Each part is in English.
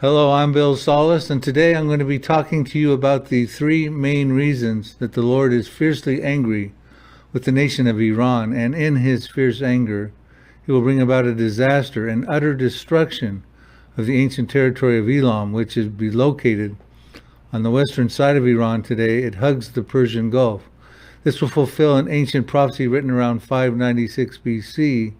Hello, I'm Bill Salus, and today I'm going to be talking to you about the three main reasons that the Lord is fiercely angry with the nation of Iran, and in his fierce anger, he will bring about a disaster and utter destruction of the ancient territory of Elam, which is located on the western side of Iran today. It hugs the Persian Gulf. This will fulfill an ancient prophecy written around 596 BC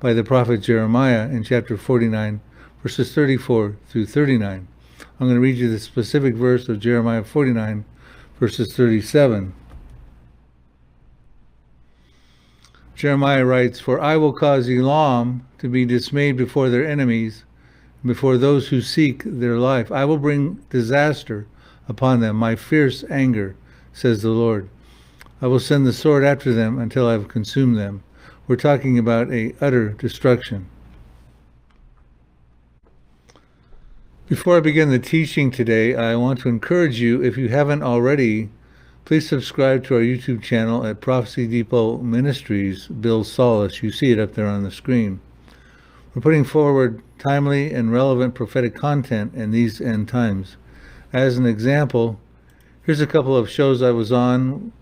by the prophet Jeremiah in chapter 49 verses 34 through 39. I'm going to read you the specific verse of Jeremiah 49, verses 37. Jeremiah writes, For I will cause Elam to be dismayed before their enemies, before those who seek their life. I will bring disaster upon them, my fierce anger, says the Lord. I will send the sword after them until I have consumed them. We're talking about a utter destruction. Before I begin the teaching today, I want to encourage you, if you haven't already, please subscribe to our YouTube channel at Prophecy Depot Ministries, Bill Salus. You see it up there on the screen. We're putting forward timely and relevant prophetic content in these end times. As an example, here's a couple of shows I was on,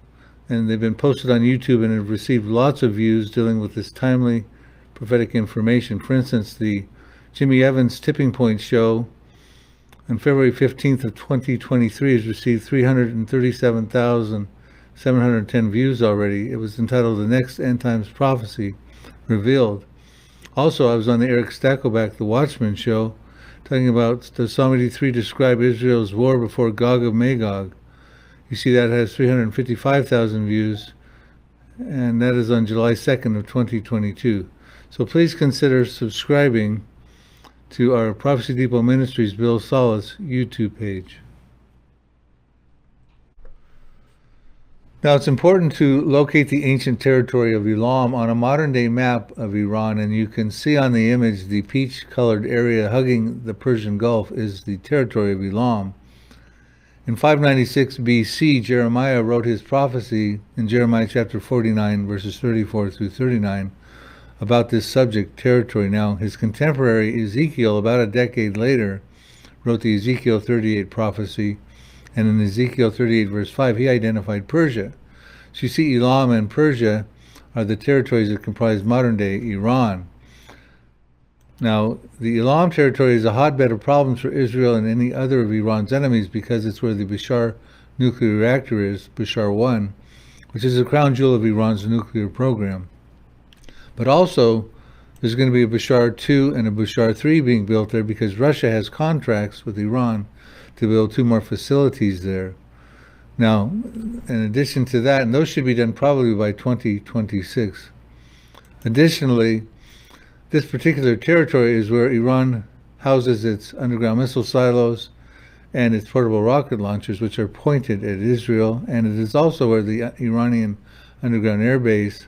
and they've been posted on YouTube and have received lots of views dealing with this timely prophetic information. For instance, the Jimmy Evans Tipping Point show on February 15th of 2023 has received 337,710 views already. It was entitled The Next End Times Prophecy Revealed. Also, I was on the Erick Stakelbeck The Watchman show talking about does Psalm 83 describe Israel's war before Gog of Magog? You see that has 355,000 views, and that is on July 2nd of 2022. So please consider subscribing to our Prophecy Depot Ministries Bill Salus YouTube page. Now, it's important to locate the ancient territory of Elam on a modern day map of Iran, and you can see on the image the peach colored area hugging the Persian Gulf is the territory of Elam. In 596 BC, Jeremiah wrote his prophecy in Jeremiah chapter 49, verses 34 through 39 about this subject territory. Now, his contemporary Ezekiel, about a decade later, wrote the Ezekiel 38 prophecy, and in Ezekiel 38, verse 5, he identified Persia. So you see, Elam and Persia are the territories that comprise modern day Iran. Now, the Elam territory is a hotbed of problems for Israel and any other of Iran's enemies because it's where the Bushehr nuclear reactor is, Bushehr 1, which is the crown jewel of Iran's nuclear program. But also, there's going to be a Bushehr 2 and a Bushehr 3 being built there because Russia has contracts with Iran to build two more facilities there. Now, in addition to that, and those should be done probably by 2026. Additionally, this particular territory is where Iran houses its underground missile silos and its portable rocket launchers, which are pointed at Israel, and it is also where the Iranian underground air base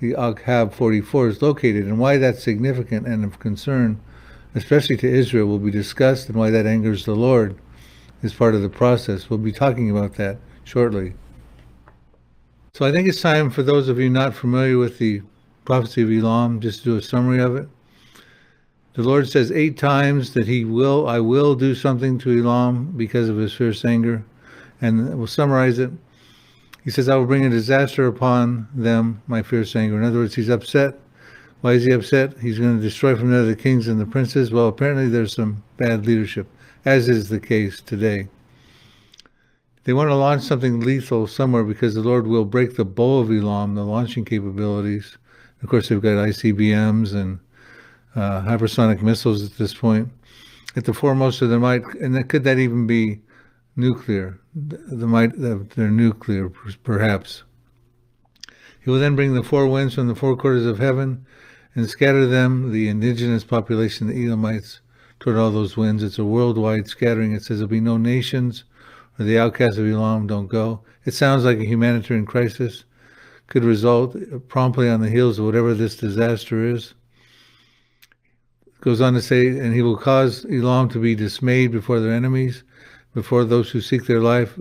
the Oghab 44 is located and why that's significant and of concern, especially to Israel, will be discussed and why that angers the Lord is part of the process. We'll be talking about that shortly. So I think it's time for those of you not familiar with the prophecy of Elam, just to do a summary of it. The Lord says eight times that He will, I will do something to Elam because of His fierce anger. And we'll summarize it. He says, I will bring a disaster upon them, my fierce anger. In other words, he's upset. Why is he upset? He's going to destroy from there the kings and the princes. Well, apparently there's some bad leadership, as is the case today. They want to launch something lethal somewhere because the Lord will break the bow of Elam, the launching capabilities. Of course, they've got ICBMs and uh, hypersonic missiles at this point. At the foremost of their might, and could that even be nuclear, the might of their nuclear, perhaps. He will then bring the four winds from the four quarters of heaven and scatter them, the indigenous population, the Elamites, toward all those winds. It's a worldwide scattering. It says there'll be no nations or the outcasts of Elam don't go. It sounds like a humanitarian crisis. Could result promptly on the heels of whatever this disaster is. It goes on to say, and he will cause Elam to be dismayed before their enemies before those who seek their life.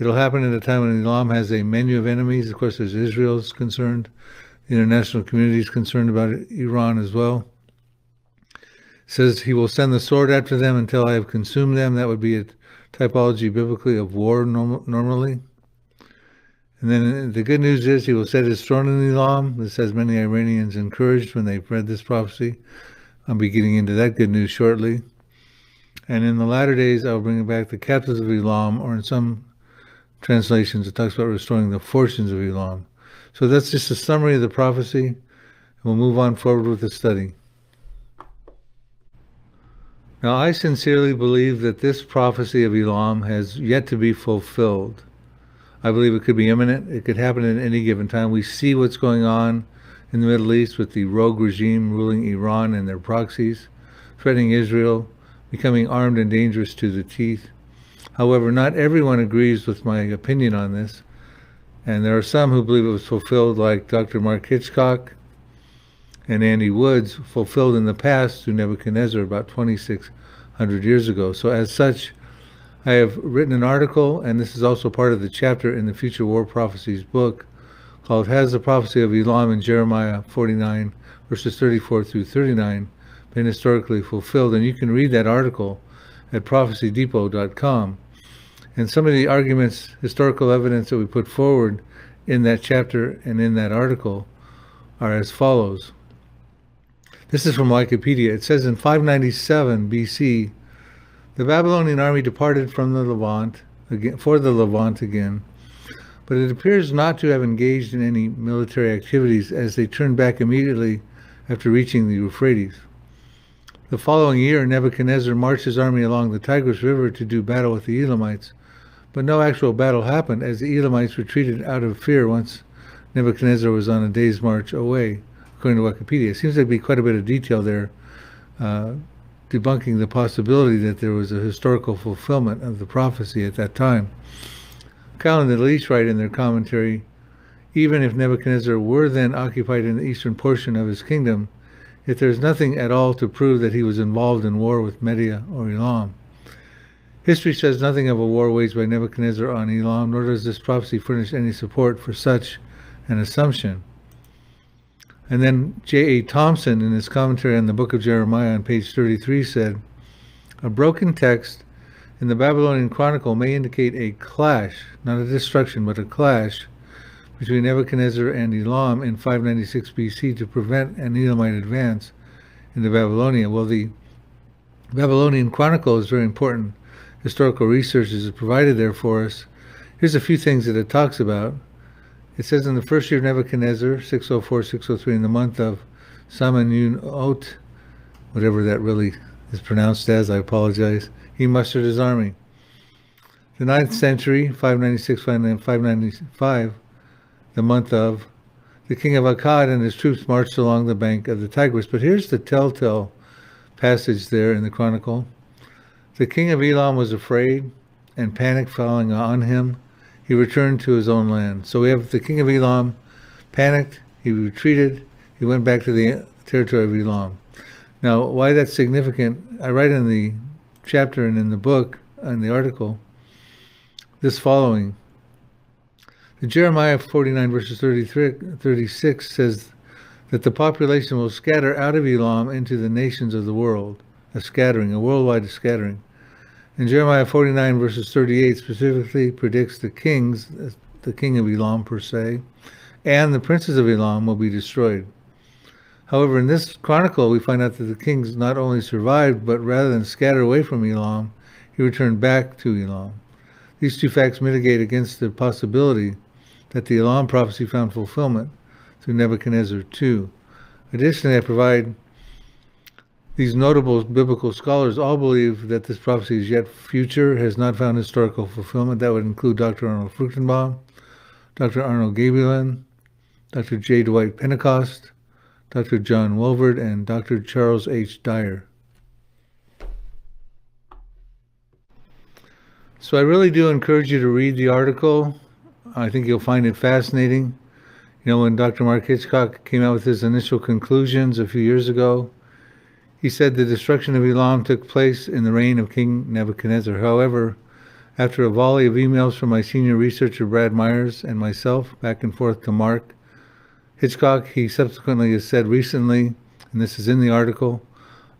It'll happen at a time when Islam has a menu of enemies. Of course, as Israel is concerned, the international community is concerned about Iran as well. says he will send the sword after them until I have consumed them. That would be a typology biblically of war norm- normally. And then the good news is he will set his throne in Elam. This has many Iranians encouraged when they've read this prophecy. I'll be getting into that good news shortly. And in the latter days, I will bring back the captives of Elam, or in some translations, it talks about restoring the fortunes of Elam. So that's just a summary of the prophecy. And we'll move on forward with the study. Now, I sincerely believe that this prophecy of Elam has yet to be fulfilled. I believe it could be imminent. It could happen at any given time. We see what's going on in the Middle East with the rogue regime ruling Iran and their proxies, threatening Israel, becoming armed and dangerous to the teeth. However, not everyone agrees with my opinion on this, and there are some who believe it was fulfilled, like Dr. Mark Hitchcock and Andy Woods, fulfilled in the past through Nebuchadnezzar about 2,600 years ago. So, as such, I have written an article, and this is also part of the chapter in the Future War Prophecies book called Has the Prophecy of Elam in Jeremiah 49, verses 34 through 39, been historically fulfilled? And you can read that article at prophecydepot.com. And some of the arguments, historical evidence that we put forward in that chapter and in that article are as follows. This is from Wikipedia. It says in 597 BC, the Babylonian army departed from the Levant again, for the Levant again, but it appears not to have engaged in any military activities as they turned back immediately after reaching the Euphrates. The following year, Nebuchadnezzar marched his army along the Tigris River to do battle with the Elamites, but no actual battle happened as the Elamites retreated out of fear once Nebuchadnezzar was on a day's march away, according to Wikipedia. It seems to be quite a bit of detail there. Uh, debunking the possibility that there was a historical fulfillment of the prophecy at that time. Keil and Delitzsch write in their commentary even if Nebuchadnezzar were then occupied in the eastern portion of his kingdom, yet there is nothing at all to prove that he was involved in war with Media or Elam. History says nothing of a war waged by Nebuchadnezzar on Elam, nor does this prophecy furnish any support for such an assumption. And then J.A. Thompson, in his commentary on the book of Jeremiah on page 33, said, A broken text in the Babylonian Chronicle may indicate a clash, not a destruction, but a clash between Nebuchadnezzar and Elam in 596 BC to prevent an Elamite advance into Babylonia. Well, the Babylonian Chronicle is very important. Historical research is provided there for us. Here's a few things that it talks about. It says in the first year of Nebuchadnezzar, 604, 603, in the month of Samanunot, whatever that really is pronounced as, I apologize, he mustered his army. The ninth century, 596, 595, the month of, the king of Akkad and his troops marched along the bank of the Tigris. But here's the telltale passage there in the Chronicle. The king of Elam was afraid, and panic falling on him, he returned to his own land. So we have the king of Elam panicked, he retreated, he went back to the territory of Elam. Now, why that's significant, I write in the chapter and in the book, in the article, this following. Jeremiah 49, verses 33, 36 says that the population will scatter out of Elam into the nations of the world, a scattering, a worldwide scattering. And Jeremiah 49, verses 38, specifically predicts the kings, the king of Elam per se, and the princes of Elam will be destroyed. However, in this chronicle, we find out that the kings not only survived, but rather than scatter away from Elam, he returned back to Elam. These two facts mitigate against the possibility that the Elam prophecy found fulfillment through Nebuchadnezzar II. Additionally, I provide these notable biblical scholars all believe that this prophecy is yet future, has not found historical fulfillment. That would include Dr. Arnold Fruchtenbaum, Dr. Arnold Gaebelein, Dr. J. Dwight Pentecost, Dr. John Walvoord, and Dr. Charles H. Dyer. So I really do encourage you to read the article. I think you'll find it fascinating. You know, when Dr. Mark Hitchcock came out with his initial conclusions a few years ago, he said the destruction of Elam took place in the reign of King Nebuchadnezzar. However, after a volley of emails from my senior researcher Brad Myers and myself back and forth to Mark Hitchcock, he subsequently has said recently, and this is in the article,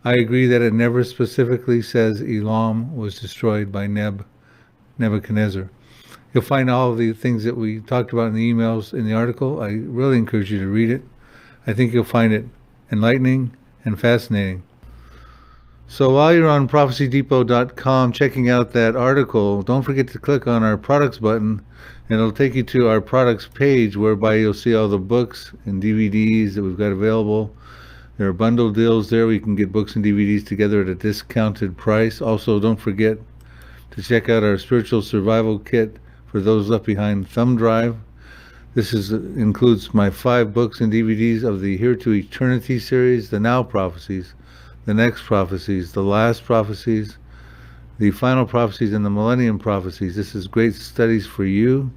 I agree that it never specifically says Elam was destroyed by Neb, Nebuchadnezzar. You'll find all of the things that we talked about in the emails in the article. I really encourage you to read it. I think you'll find it enlightening and fascinating. So while you're on prophecydepot.com checking out that article, don't forget to click on our products button and it'll take you to our products page whereby you'll see all the books and DVDs that we've got available. There are bundle deals there. We can get books and DVDs together at a discounted price. Also, don't forget to check out our spiritual survival kit for those left behind thumb drive. This is includes my five books and DVDs of the Here to Eternity series, the Now Prophecies, the Next Prophecies, the Last Prophecies, the Final Prophecies, and the Millennium Prophecies. This is great studies for you,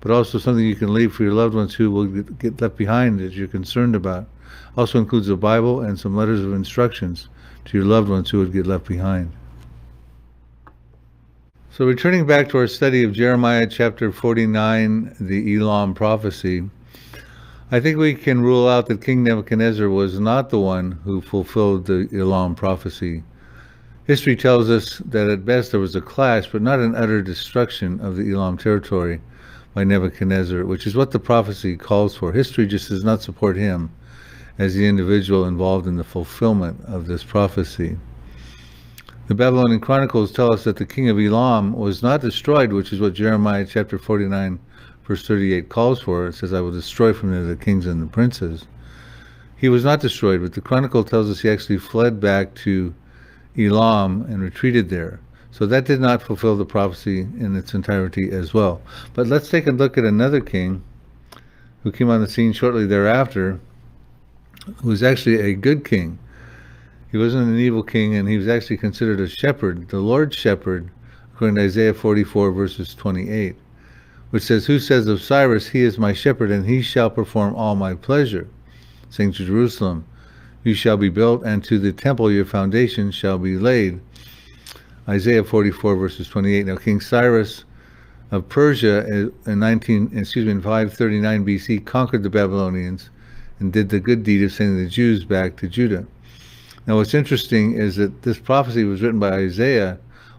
but also something you can leave for your loved ones who will get left behind that you're concerned about. Also includes a Bible and some letters of instructions to your loved ones who would get left behind. So, returning back to our study of Jeremiah chapter 49, the Elam prophecy, I think we can rule out that King Nebuchadnezzar was not the one who fulfilled the Elam prophecy. History tells us that at best there was a clash, but not an utter destruction of the Elam territory by Nebuchadnezzar, which is what the prophecy calls for. History just does not support him as the individual involved in the fulfillment of this prophecy. The Babylonian Chronicles tell us that the king of Elam was not destroyed, which is what Jeremiah chapter 49, verse 38 calls for. It says, I will destroy from there the kings and the princes. He was not destroyed, but the Chronicle tells us he actually fled back to Elam and retreated there. So that did not fulfill the prophecy in its entirety as well. But let's take a look at another king who came on the scene shortly thereafter, who was actually a good king. He wasn't an evil king, and he was actually considered a shepherd, the Lord's shepherd, according to Isaiah 44, verses 28, which says, Who says of Cyrus, He is my shepherd, and he shall perform all my pleasure? Saying to Jerusalem, You shall be built, and to the temple your foundation shall be laid. Isaiah 44, verses 28. Now, King Cyrus of Persia uh, in 19, excuse me, in 539 BC conquered the Babylonians and did the good deed of sending the Jews back to Judah. Now, what's interesting is that this prophecy was written by Isaiah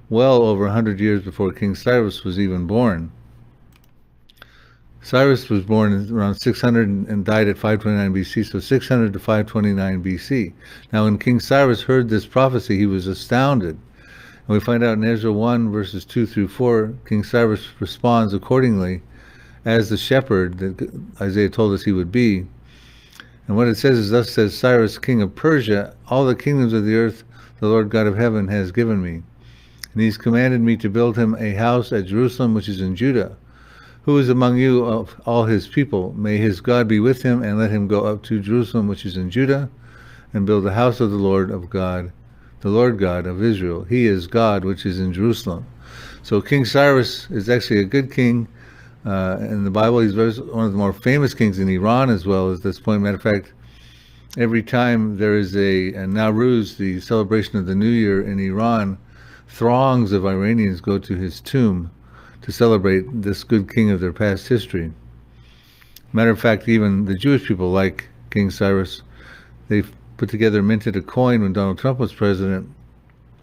well over 100 years before King Cyrus was even born. Cyrus was born around 600 and died at 529 BC, so 600 to 529 BC. Now, when King Cyrus heard this prophecy, he was astounded. And we find out in Ezra 1, verses 2 through 4, King Cyrus responds accordingly as the shepherd that Isaiah told us he would be. And what it says is, Thus says Cyrus, king of Persia, all the kingdoms of the earth the Lord God of heaven has given me. And he's commanded me to build him a house at Jerusalem, which is in Judah. Who is among you of all his people? May his God be with him, and let him go up to Jerusalem, which is in Judah, and build the house of the Lord of God, the Lord God of Israel. He is God, which is in Jerusalem. So King Cyrus is actually a good king uh, in the Bible, he's one of the more famous kings in Iran as well at this point. Matter of fact, every time there is a, a Nowruz, the celebration of the New Year in Iran, throngs of Iranians go to his tomb to celebrate this good king of their past history. Matter of fact, even the Jewish people like King Cyrus. They put together, minted a coin when Donald Trump was president,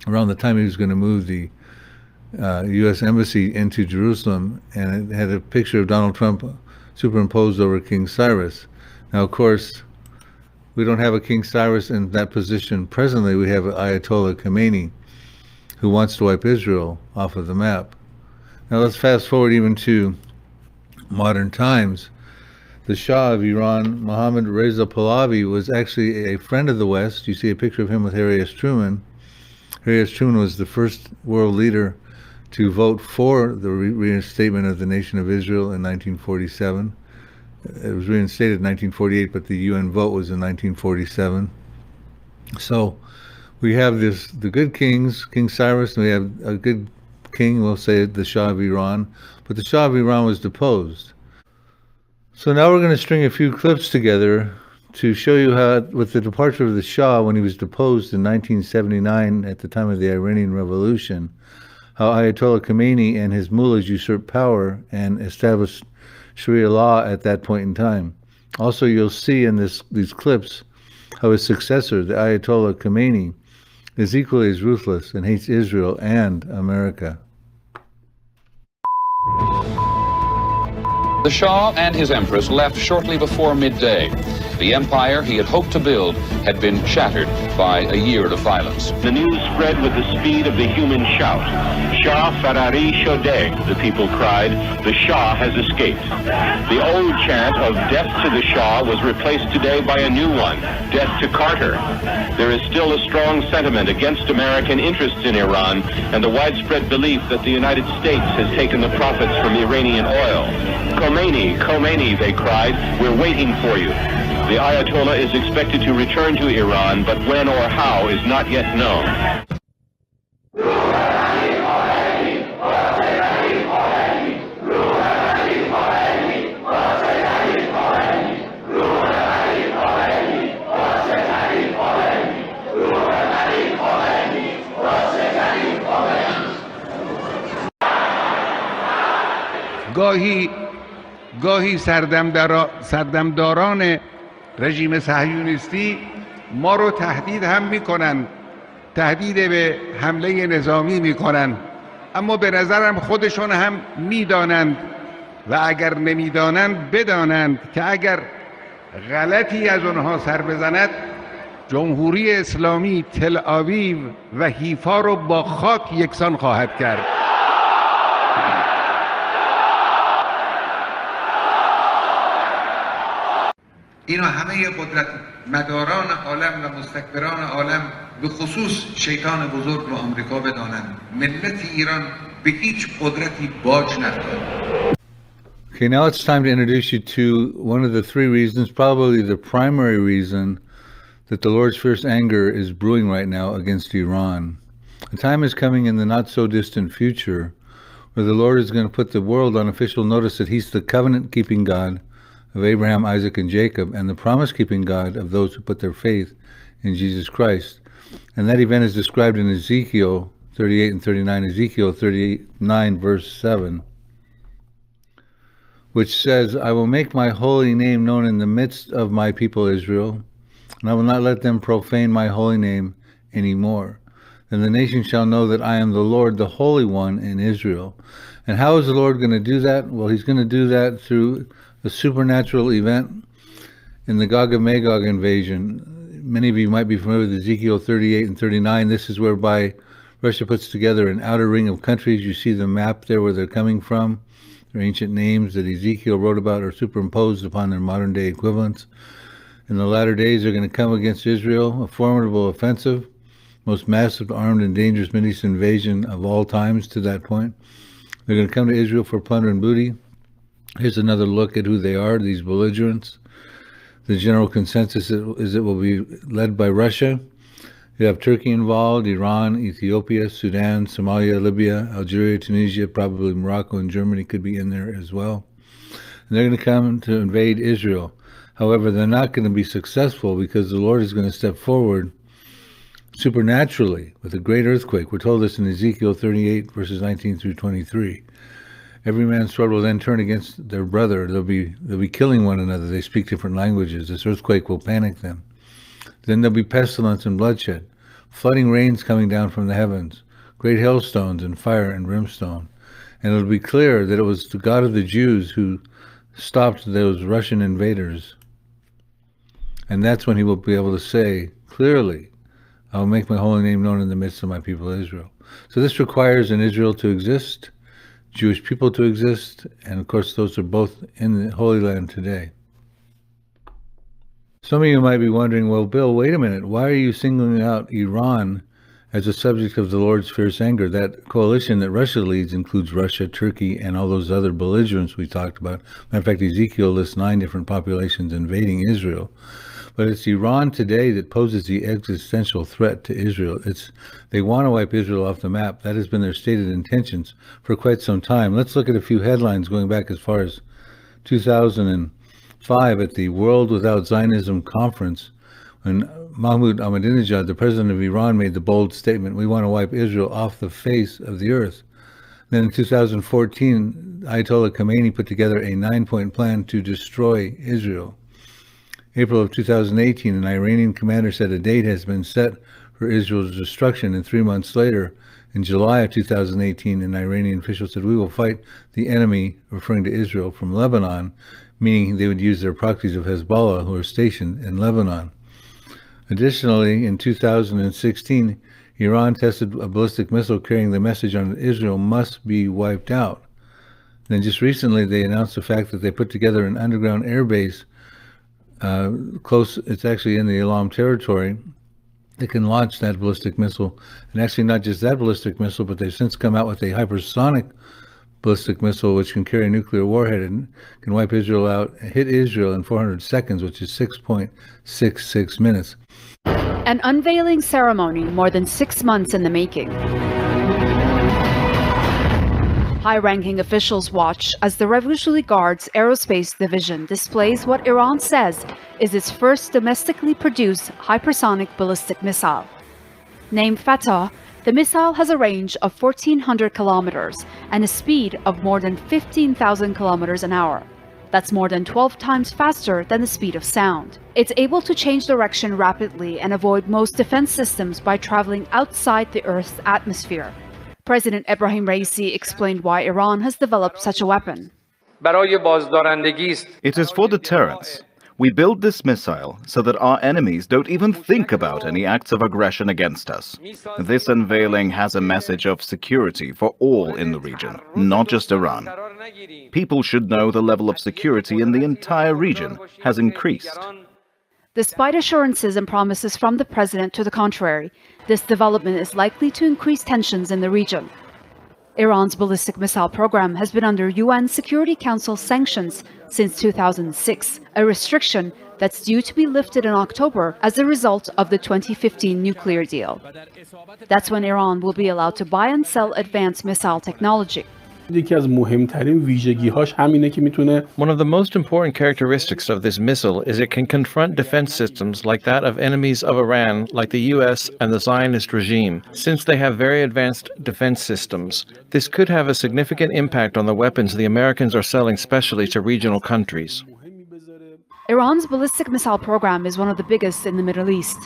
around the time he was going to move the uh, U.S. Embassy into Jerusalem, and it had a picture of Donald Trump superimposed over King Cyrus. Now, of course, we don't have a King Cyrus in that position presently. We have Ayatollah Khamenei, who wants to wipe Israel off of the map. Now, let's fast forward even to modern times. The Shah of Iran, Mohammad Reza Pahlavi, was actually a friend of the West. You see a picture of him with Harry S. Truman. Harry S. Truman was the first world leader to vote for the reinstatement of the nation of Israel in 1947. It was reinstated in 1948, but the UN vote was in 1947. So we have this the good kings, King Cyrus, and we have a good king, we'll say the Shah of Iran, but the Shah of Iran was deposed. So now we're going to string a few clips together to show you how, with the departure of the Shah when he was deposed in 1979 at the time of the Iranian Revolution, how Ayatollah Khomeini and his mullahs usurped power and established Sharia law at that point in time. Also, you'll see in this, these clips how his successor, the Ayatollah Khamenei, is equally as ruthless and hates Israel and America. The Shah and his Empress left shortly before midday. The empire he had hoped to build had been shattered by a year of violence. The news spread with the speed of the human shout. Shah Farari Shodeh, the people cried. The Shah has escaped. The old chant of death to the Shah was replaced today by a new one, death to Carter. There is still a strong sentiment against American interests in Iran and the widespread belief that the United States has taken the profits from Iranian oil. Khomeini, Khomeini, they cried, we're waiting for you. The Ayatollah is expected to return to Iran, but when or how is not yet known. گاهی گاهی سردمدارا- سردمداران رژیم صهیونیستی ما رو تهدید هم می‌کنن تهدید به حمله نظامی می‌کنن. اما به نظرم خودشون هم می‌دانند و اگر نمی‌دانند بدانند که اگر غلطی از آنها سر بزند جمهوری اسلامی تل آویو و حیفا رو با خاک یکسان خواهد کرد. اینو همه قدرت مداران عالم و مستکبران عالم به خصوص شیطان بزرگ رو آمریکا بدانند ملت ایران به هیچ قدرتی باج ندارد Okay, now it's time to introduce you to one of the three reasons, probably the primary reason, that the Lord's fierce anger is brewing right now against Iran. A time is coming in the not so distant future where the Lord is going to put the world on official notice that He's the covenant keeping God of Abraham, Isaac, and Jacob, and the promise keeping God of those who put their faith in Jesus Christ. And that event is described in Ezekiel 38 and 39, Ezekiel 39, verse 7 which says, I will make my holy name known in the midst of my people Israel, and I will not let them profane my holy name any more. Then the nation shall know that I am the Lord, the Holy One in Israel. And how is the Lord going to do that? Well, He's going to do that through a supernatural event in the Gog and Magog invasion. Many of you might be familiar with Ezekiel 38 and 39. This is whereby Russia puts together an outer ring of countries. You see the map there where they're coming from. Their ancient names that Ezekiel wrote about are superimposed upon their modern day equivalents. In the latter days, they're going to come against Israel, a formidable offensive, most massive, armed, and dangerous Middle East invasion of all times to that point. They're going to come to Israel for plunder and booty. Here's another look at who they are, these belligerents. The general consensus is it will be led by Russia. You have Turkey involved, Iran, Ethiopia, Sudan, Somalia, Libya, Algeria, Tunisia, probably Morocco and Germany could be in there as well. And they're going to come to invade Israel. However, they're not going to be successful because the Lord is going to step forward supernaturally with a great earthquake. We're told this in Ezekiel 38, verses 19 through 23. Every man's sword will then turn against their brother. They'll be they'll be killing one another. They speak different languages. This earthquake will panic them. Then there'll be pestilence and bloodshed, flooding rains coming down from the heavens, great hailstones and fire and brimstone. And it'll be clear that it was the God of the Jews who stopped those Russian invaders. And that's when he will be able to say clearly, I will make my holy name known in the midst of my people Israel. So this requires an Israel to exist, Jewish people to exist, and of course those are both in the Holy Land today. Some of you might be wondering, well, Bill, wait a minute. Why are you singling out Iran as a subject of the Lord's fierce anger? That coalition that Russia leads includes Russia, Turkey, and all those other belligerents we talked about. Matter of fact, Ezekiel lists nine different populations invading Israel. But it's Iran today that poses the existential threat to Israel. It's they want to wipe Israel off the map. That has been their stated intentions for quite some time. Let's look at a few headlines going back as far as 2005 at the World Without Zionism conference when Mahmoud Ahmadinejad, the president of Iran, made the bold statement, "We want to wipe Israel off the face of the earth." Then in 2014, Ayatollah Khamenei put together a nine-point plan to destroy Israel. April of 2018, an Iranian commander said a date has been set for Israel's destruction. And three months later, in July of 2018, an Iranian official said, We will fight the enemy, referring to Israel, from Lebanon, meaning they would use their proxies of Hezbollah, who are stationed in Lebanon. Additionally, in 2016, Iran tested a ballistic missile carrying the message on Israel must be wiped out. Then just recently, they announced the fact that they put together an underground airbase uh, close. It's actually in the Elam territory. They can launch that ballistic missile, and actually not just that ballistic missile, but they've since come out with a hypersonic ballistic missile which can carry a nuclear warhead and can wipe Israel out, hit Israel in 400 seconds, which is 6.66 minutes. An unveiling ceremony more than six months in the making. High ranking officials watch as the Revolutionary Guard's Aerospace Division displays what Iran says is its first domestically produced hypersonic ballistic missile. Named Fatah, the missile has a range of 1,400 kilometers and a speed of more than 15,000 kilometers an hour. That's more than 12 times faster than the speed of sound. It's able to change direction rapidly and avoid most defense systems by traveling outside the Earth's atmosphere. President Ebrahim Raisi explained why Iran has developed such a weapon. It is for deterrence. We build this missile so that our enemies don't even think about any acts of aggression against us. This unveiling has a message of security for all in the region, not just Iran. People should know the level of security in the entire region has increased. Despite assurances and promises from the president to the contrary, this development is likely to increase tensions in the region. Iran's ballistic missile program has been under UN Security Council sanctions since 2006, a restriction that's due to be lifted in October as a result of the 2015 nuclear deal. That's when Iran will be allowed to buy and sell advanced missile technology. یکی از مهمترین ویژگی‌هاش همینه که میتونه One of the most important characteristics of this missile is it can confront defense systems like that of enemies of Iran, like the US and the Zionist regime. Since they have very advanced defense systems, this could have a significant impact on the weapons the Americans are selling specially to regional countries. Iran's ballistic missile program is one of the biggest in the Middle East.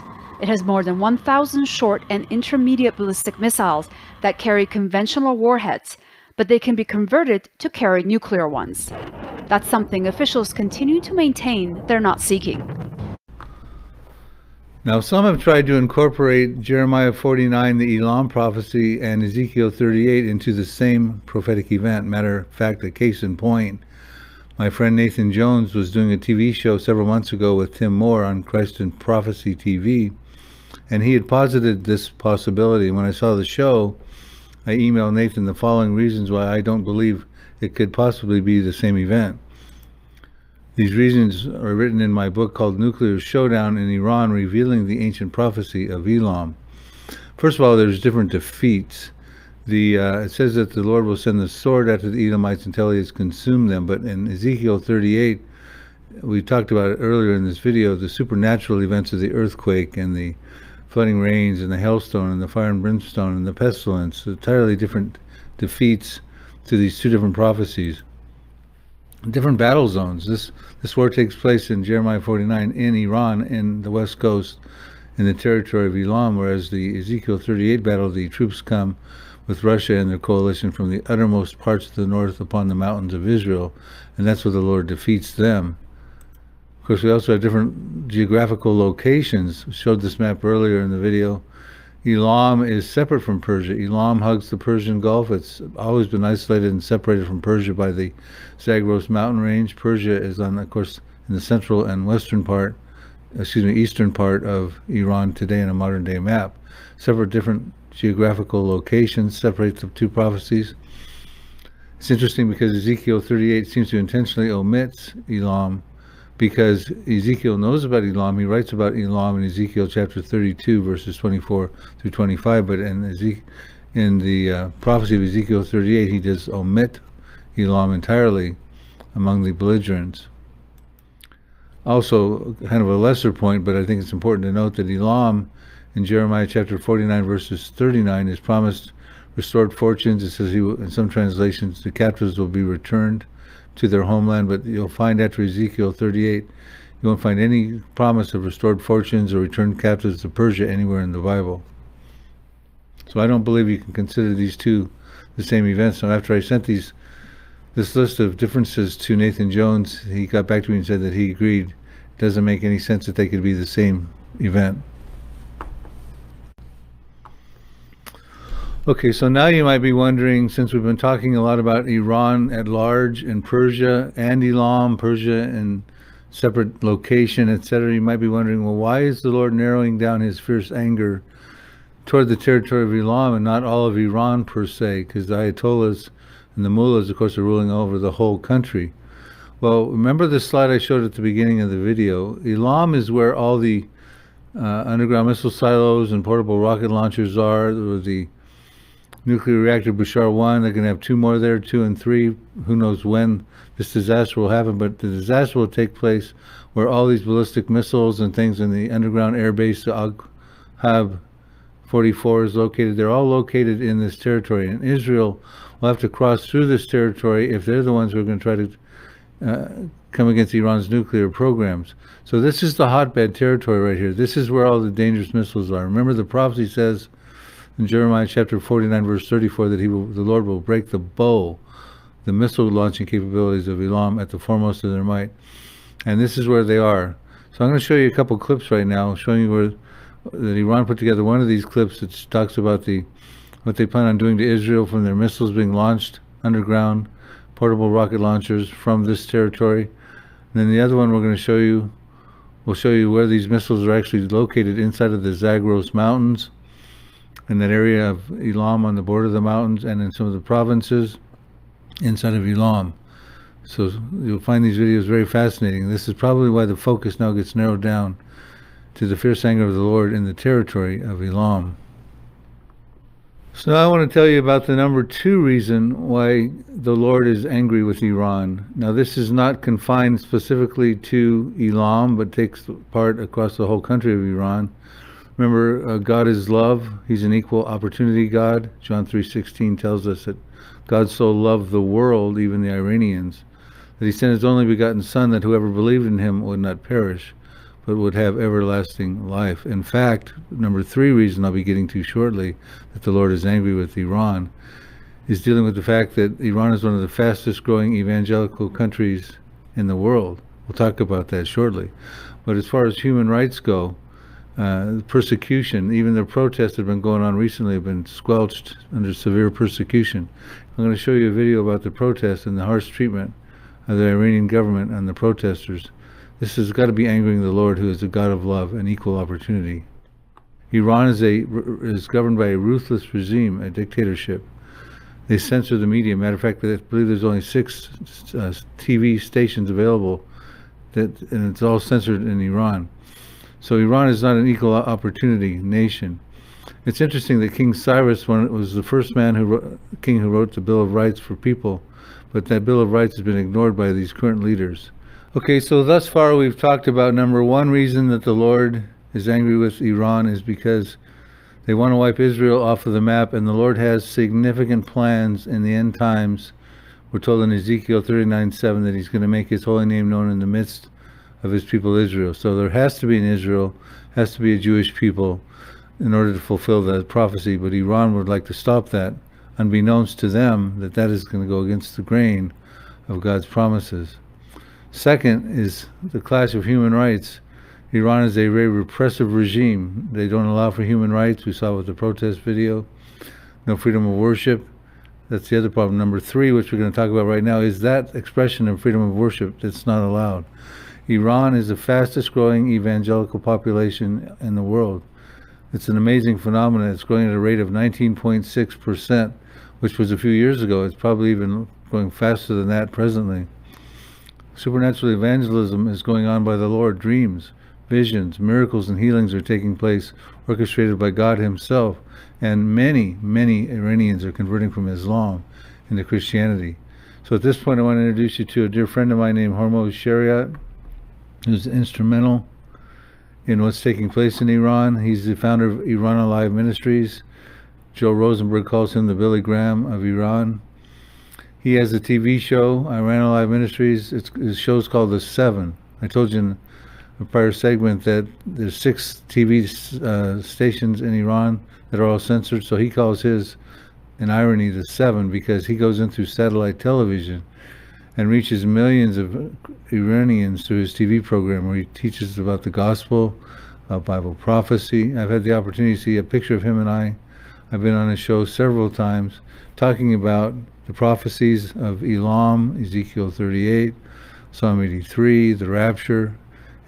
It has more than 1,000 short and intermediate ballistic missiles that carry conventional warheads, but they can be converted to carry nuclear ones. That's something officials continue to maintain they're not seeking. Now, some have tried to incorporate Jeremiah 49, the Elam prophecy, and Ezekiel 38 into the same prophetic event. Matter of fact, a case in point. My friend Nathan Jones was doing a TV show several months ago with Tim Moore on Christ in Prophecy TV, and he had posited this possibility. When I saw the show, I emailed Nathan the following reasons why I don't believe it could possibly be the same event. These reasons are written in my book called Nuclear Showdown in Iran, revealing the ancient prophecy of Elam. First of all, there's different defeats. The uh, it says that the Lord will send the sword after the Edomites until he has consumed them. But in Ezekiel 38, we talked about it earlier in this video, the supernatural events of the earthquake and the flooding rains and the hailstone and the fire and brimstone and the pestilence, entirely different defeats to these two different prophecies different battle zones. This this war takes place in Jeremiah 49 in Iran, in the west coast, in the territory of Elam, whereas the Ezekiel 38 battle, the troops come with Russia and their coalition from the uttermost parts of the north upon the mountains of Israel, and that's where the Lord defeats them. Of course, we also have different geographical locations. We showed this map earlier in the video. Elam is separate from Persia. Elam hugs the Persian Gulf. It's always been isolated and separated from Persia by the Zagros mountain range. Persia is on, of course, in the central and western part, excuse me, eastern part of Iran today in a modern day map. Several different geographical locations separate the two prophecies. It's interesting because Ezekiel 38 seems to intentionally omit Elam because Ezekiel knows about Elam. He writes about Elam in Ezekiel chapter 32, verses 24 through 25. But in, in the uh, prophecy of Ezekiel 38, he does omit Elam entirely among the belligerents. Also, kind of a lesser point, but I think it's important to note that Elam in Jeremiah chapter 49, verses 39, is promised restored fortunes. It says he will, in some translations, the captives will be returned to their homeland. But you'll find after Ezekiel 38, You won't find any promise of restored fortunes or returned captives to Persia anywhere in the Bible. So I don't believe you can consider these two the same events. So after I sent these this list of differences to Nathan Jones, he got back to me and said that he agreed. It doesn't make any sense that they could be the same event. Okay, so now you might be wondering, since we've been talking a lot about Iran at large and Persia and Elam, Persia in separate location, etc., you might be wondering, well, why is the Lord narrowing down his fierce anger toward the territory of Elam and not all of Iran per se? Because the Ayatollahs and the mullahs, of course, are ruling over the whole country. Well, remember the slide I showed at the beginning of the video? Elam is where all the uh, underground missile silos and portable rocket launchers are. The nuclear reactor Bushehr 1. They're going to have two more there, two and three. Who knows when this disaster will happen, but the disaster will take place where all these ballistic missiles and things in the underground air base, the Hab 44 is located. They're all located in this territory. And Israel will have to cross through this territory if they're the ones who are going to try to uh, come against Iran's nuclear programs. So this is the hotbed territory right here. This is where all the dangerous missiles are. Remember, the prophecy says in Jeremiah chapter 49, verse 34, that he will, the Lord will break the bow, the missile launching capabilities of Elam at the foremost of their might. And this is where they are. So I'm going to show you a couple clips right now, showing you where that Iran put together one of these clips that talks about the what they plan on doing to Israel from their missiles being launched underground, portable rocket launchers from this territory. And then the other one we're going to show you, we'll show you where these missiles are actually located inside of the Zagros Mountains, in that area of Elam on the border of the mountains, and in some of the provinces inside of Elam. So you'll find these videos very fascinating. This is probably why the focus now gets narrowed down to the fierce anger of the Lord in the territory of Elam. So now I want to tell you about the number two reason why the Lord is angry with Iran. Now, this is not confined specifically to Elam, but takes part across the whole country of Iran. Remember, uh, God is love. He's an equal opportunity God. John 3.16 tells us that God so loved the world, even the Iranians, that he sent his only begotten Son, that whoever believed in him would not perish, but would have everlasting life. In fact, number three reason I'll be getting to shortly that the Lord is angry with Iran is dealing with the fact that Iran is one of the fastest growing evangelical countries in the world. We'll talk about that shortly. But as far as human rights go, uh, persecution, even the protests that have been going on recently have been squelched under severe persecution. I'm going to show you a video about the protests and the harsh treatment of the Iranian government and the protesters this has got to be angering the Lord, who is a God of love and equal opportunity. Iran is a is governed by a ruthless regime, a dictatorship. They censor the media. Matter of fact, I believe there's only six uh, TV stations available, that and it's all censored in Iran. So Iran is not an equal opportunity nation. It's interesting that King Cyrus was the first man who wrote, king who wrote the Bill of Rights for people, but that Bill of Rights has been ignored by these current leaders. Okay, so thus far we've talked about number one reason that the Lord is angry with Iran is because they want to wipe Israel off of the map, and the Lord has significant plans in the end times. We're told in Ezekiel 39:7 that He's going to make His holy name known in the midst of His people Israel. So there has to be an Israel, has to be a Jewish people in order to fulfill that prophecy, but Iran would like to stop that, unbeknownst to them that that is going to go against the grain of God's promises. Second is the clash of human rights. Iran is a very repressive regime. They don't allow for human rights. We saw with the protest video. No freedom of worship. That's the other problem. Number three, which we're going to talk about right now, is that expression of freedom of worship that's not allowed. Iran is the fastest growing evangelical population in the world. It's an amazing phenomenon. It's growing at a rate of 19.6%, which was a few years ago. It's probably even growing faster than that presently. Supernatural evangelism is going on by the Lord. Dreams, visions, miracles, and healings are taking place, orchestrated by God Himself. And many, many Iranians are converting from Islam into Christianity. So at this point, I want to introduce you to a dear friend of mine named Hormoz Shariat, who's instrumental in what's taking place in Iran. He's the founder of Iran Alive Ministries. Joel Rosenberg calls him the Billy Graham of Iran. He has a TV show, Iran Alive Ministries. It's, his show's called The Seven. I told you in a prior segment that there's six TV uh, stations in Iran that are all censored. So he calls his, in irony, the seven because he goes in through satellite television and reaches millions of Iranians through his TV program where he teaches about the gospel, about Bible prophecy. I've had the opportunity to see a picture of him and I. I've been on his show several times talking about the prophecies of Elam, Ezekiel 38, Psalm 83, the rapture,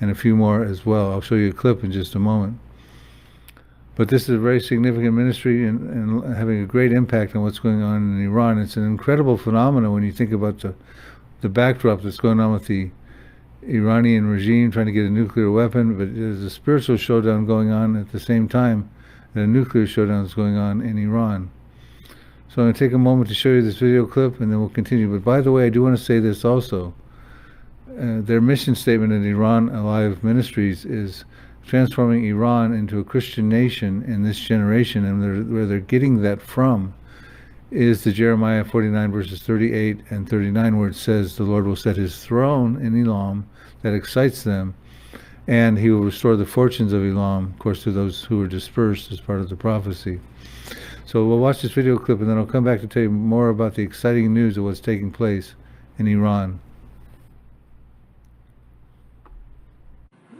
and a few more as well. I'll show you a clip in just a moment. But this is a very significant ministry and, and having a great impact on what's going on in Iran. It's an incredible phenomenon when you think about the the backdrop that's going on with the Iranian regime trying to get a nuclear weapon, but there's a spiritual showdown going on at the same time that a nuclear showdown is going on in Iran. So I'm going to take a moment to show you this video clip and then we'll continue. But by the way, I do want to say this also. Uh, their mission statement in Iran Alive Ministries is transforming Iran into a Christian nation in this generation, and they're, where they're getting that from is the Jeremiah 49 verses 38 and 39 where it says the Lord will set his throne in Elam that excites them and he will restore the fortunes of Elam of course to those who were dispersed as part of the prophecy. So we'll watch this video clip and then I'll come back to tell you more about the exciting news of what's taking place in Iran.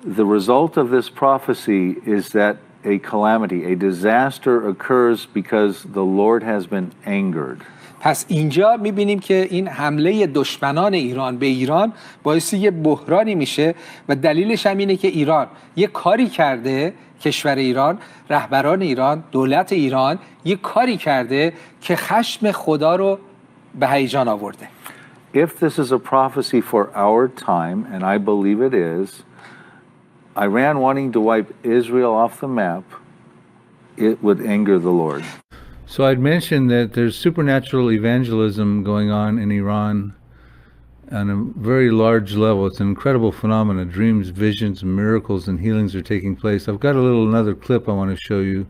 The result of this prophecy is that a calamity, a disaster occurs because the Lord has been angered. پس اینجا می‌بینیم که این حمله دشمنان ایران به ایران باعث یه بحرانی میشه و دلیلش هم اینه که ایران یه کاری کرده کشور ایران رهبران ایران دولت ایران یه کاری کرده که خشم خدا رو به هیجان آورده If this is a prophecy for our time, and I believe it is, Iran wanting to wipe Israel off the map, it would anger the Lord. So I'd mentioned that there's supernatural evangelism going on in Iran on a very large level. It's an incredible phenomenon. Dreams, visions, miracles, and healings are taking place. I've got a little another clip I want to show you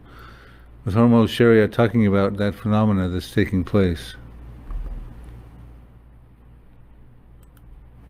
with Hormoz Shariat talking about that phenomena that's taking place.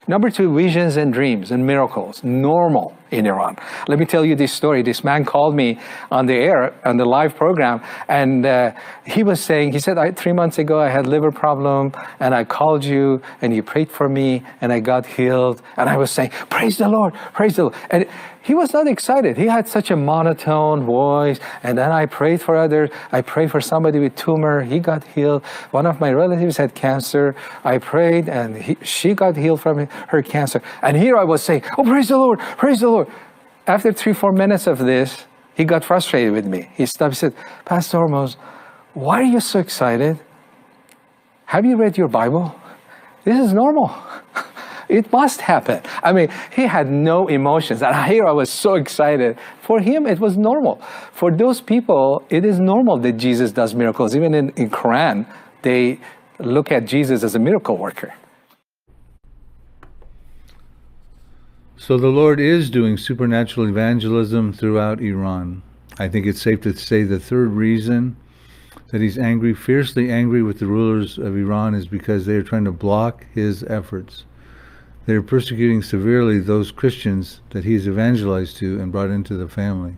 Number two, visions and dreams and miracles, normal in Iran. Let me tell you this story. This man called me on the air, on the live program, and uh, he was saying, he said, three months ago I had liver problem, and I called you, and you prayed for me, and I got healed. And I was saying, praise the Lord, praise the Lord. And he was not excited. He had such a monotone voice. And then I prayed for others. I prayed for somebody with tumor. He got healed. One of my relatives had cancer. I prayed and he, she got healed from her cancer. And here I was saying, oh, praise the Lord, praise the Lord. After three, four minutes of this, he got frustrated with me. He stopped. He said, Pastor Hormoz, why are you so excited? Have you read your Bible? This is normal. It must happen. I mean, he had no emotions. And here I was so excited. For him, it was normal. For those people, it is normal that Jesus does miracles. Even in, in Quran, they look at Jesus as a miracle worker. So the Lord is doing supernatural evangelism throughout Iran. I think it's safe to say the third reason that he's angry, fiercely angry with the rulers of Iran, is because they are trying to block his efforts. They are persecuting severely those Christians that he's evangelized to and brought into the family.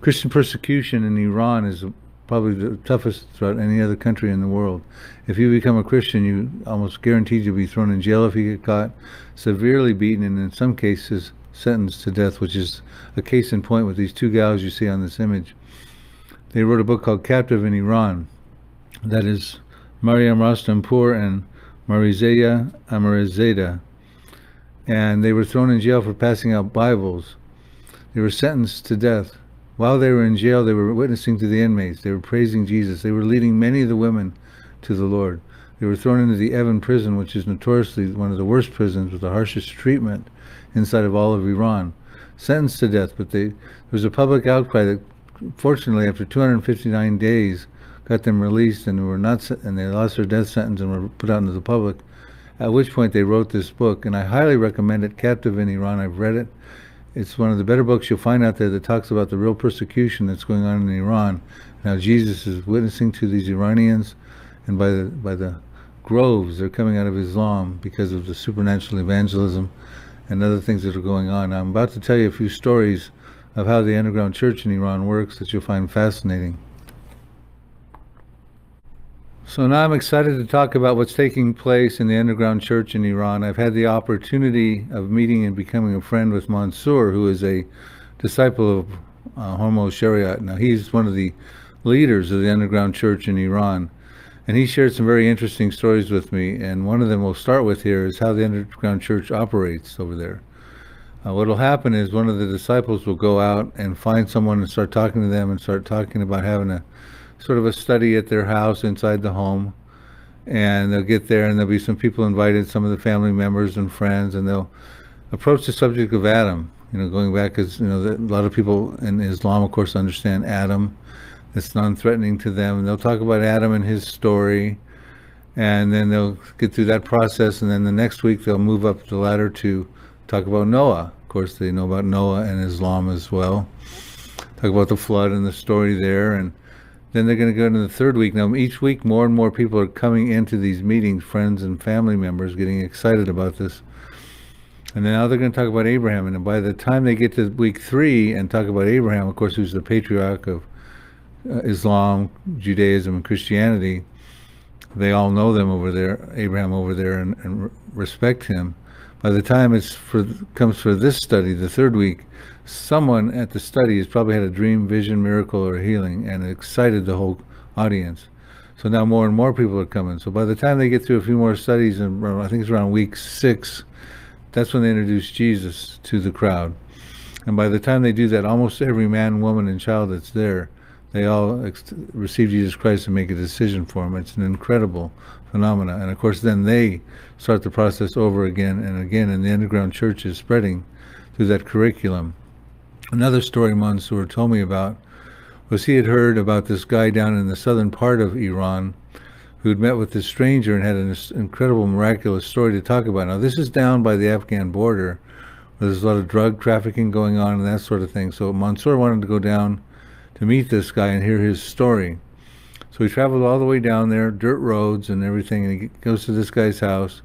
Christian persecution in Iran is probably the toughest throughout any other country in the world. If you become a Christian, you almost guaranteed you'll be thrown in jail if you get caught, severely beaten, and in some cases sentenced to death, which is a case in point with these two gals you see on this image. They wrote a book called Captive in Iran. That is Maryam Rostampour and Marziyeh Amirizadeh and they were thrown in jail for passing out Bibles. They were sentenced to death. While they were in jail, they were witnessing to the inmates. They were praising Jesus. They were leading many of the women to the Lord. They were thrown into the Evin prison, which is notoriously one of the worst prisons with the harshest treatment inside of all of Iran. Sentenced to death, but they, there was a public outcry that, fortunately, after 259 days, got them released and were not, and they lost their death sentence and were put out into the public at which point they wrote this book, and I highly recommend it, Captive in Iran. I've read it. It's one of the better books you'll find out there that talks about the real persecution that's going on in Iran. Now Jesus is witnessing to these Iranians, and by the by the groves they're coming out of Islam because of the supernatural evangelism and other things that are going on. I'm about to tell you a few stories of how the underground church in Iran works that you'll find fascinating. So now I'm excited to talk about what's taking place in the underground church in Iran. I've had the opportunity of meeting and becoming a friend with Mansour, who is a disciple of uh, Hormoz Shariat. Now he's one of the leaders of the underground church in Iran, and he shared some very interesting stories with me. And one of them we'll start with here is how the underground church operates over there. Uh, what will happen is one of the disciples will go out and find someone and start talking to them and start talking about having a sort of a study at their house inside the home. And they'll get there and there'll be some people invited, some of the family members and friends, and they'll approach the subject of Adam. You know, going back because you know a lot of people in Islam, of course, understand Adam. It's non-threatening to them, and they'll talk about Adam and his story, and then they'll get through that process, and then the next week they'll move up the ladder to talk about Noah. Of course, they know about Noah and Islam as well. Talk about the flood and the story there, and then they're going to go into the third week. Now, each week, more and more people are coming into these meetings, friends and family members, getting excited about this. And now they're going to talk about Abraham. And by the time they get to week three and talk about Abraham, of course, who's the patriarch of uh, Islam, Judaism, and Christianity, they all know them over there, Abraham over there, and, and respect him. By the time it's for comes for this study, the third week, someone at the study has probably had a dream, vision, miracle, or healing, and it excited the whole audience. So now more and more people are coming. So by the time they get through a few more studies, and I think it's around week six, that's when they introduce Jesus to the crowd. And by the time they do that, almost every man, woman, and child that's there, they all ex- receive Jesus Christ and make a decision for him. It's an incredible phenomena. And of course, then they start the process over again and again, and the underground church is spreading through that curriculum. Another story Mansour told me about was he had heard about this guy down in the southern part of Iran who'd met with this stranger and had an incredible, miraculous story to talk about. Now, this is down by the Afghan border where there's a lot of drug trafficking going on and that sort of thing. So Mansour wanted to go down to meet this guy and hear his story. So he traveled all the way down there, dirt roads and everything, and he goes to this guy's house.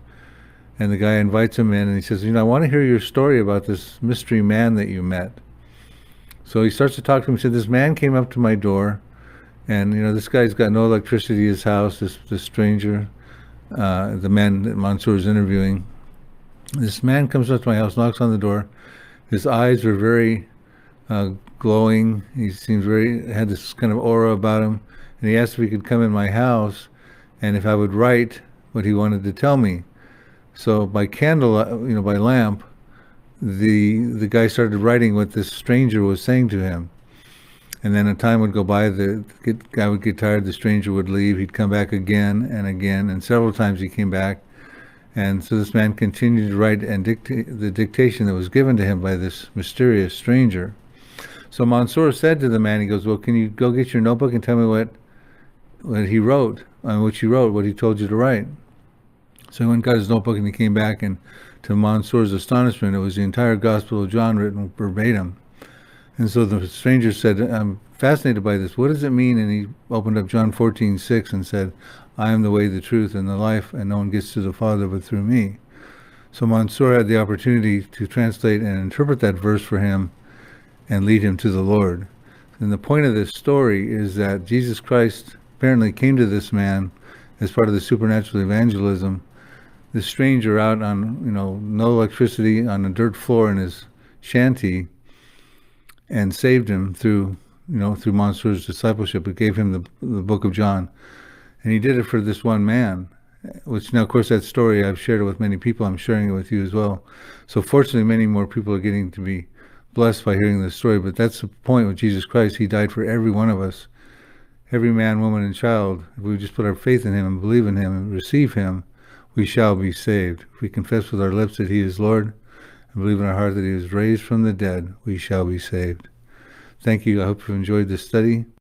And the guy invites him in and he says, You know, I want to hear your story about this mystery man that you met. So he starts to talk to him. He said, This man came up to my door, and, you know, this guy's got no electricity in his house, this, this stranger, uh, the man that Mansour is interviewing. This man comes up to my house, knocks on the door. His eyes were very uh, glowing. He seems very, had this kind of aura about him and he asked if he could come in my house and if I would write what he wanted to tell me. So by candle, uh, you know, by lamp, the the guy started writing what this stranger was saying to him. And then a time would go by, the guy would get tired, the stranger would leave, he'd come back again and again, and several times he came back. And so this man continued to write and dictate the dictation that was given to him by this mysterious stranger. So Mansour said to the man, he goes, Well, can you go get your notebook and tell me what what he wrote, on which he wrote, what he told you to write. So he went got his notebook and he came back and to Mansour's astonishment, it was the entire Gospel of John written verbatim. And so the stranger said, I'm fascinated by this. What does it mean? And he opened up John 14, 6 and said, I am the way, the truth, and the life, and no one gets to the Father but through me. So Mansour had the opportunity to translate and interpret that verse for him and lead him to the Lord. And the point of this story is that Jesus Christ apparently came to this man as part of the supernatural evangelism. This stranger out on, you know, no electricity on a dirt floor in his shanty and saved him through, you know, through Mansour's discipleship. It gave him the, the book of John. And he did it for this one man, which now, of course, that story, I've shared it with many people. I'm sharing it with you as well. So fortunately, many more people are getting to be blessed by hearing this story. But that's the point with Jesus Christ. He died for every one of us every man, woman, and child, if we just put our faith in him and believe in him and receive him, we shall be saved. If we confess with our lips that he is Lord and believe in our heart that he was raised from the dead, we shall be saved. Thank you. I hope you enjoyed this study.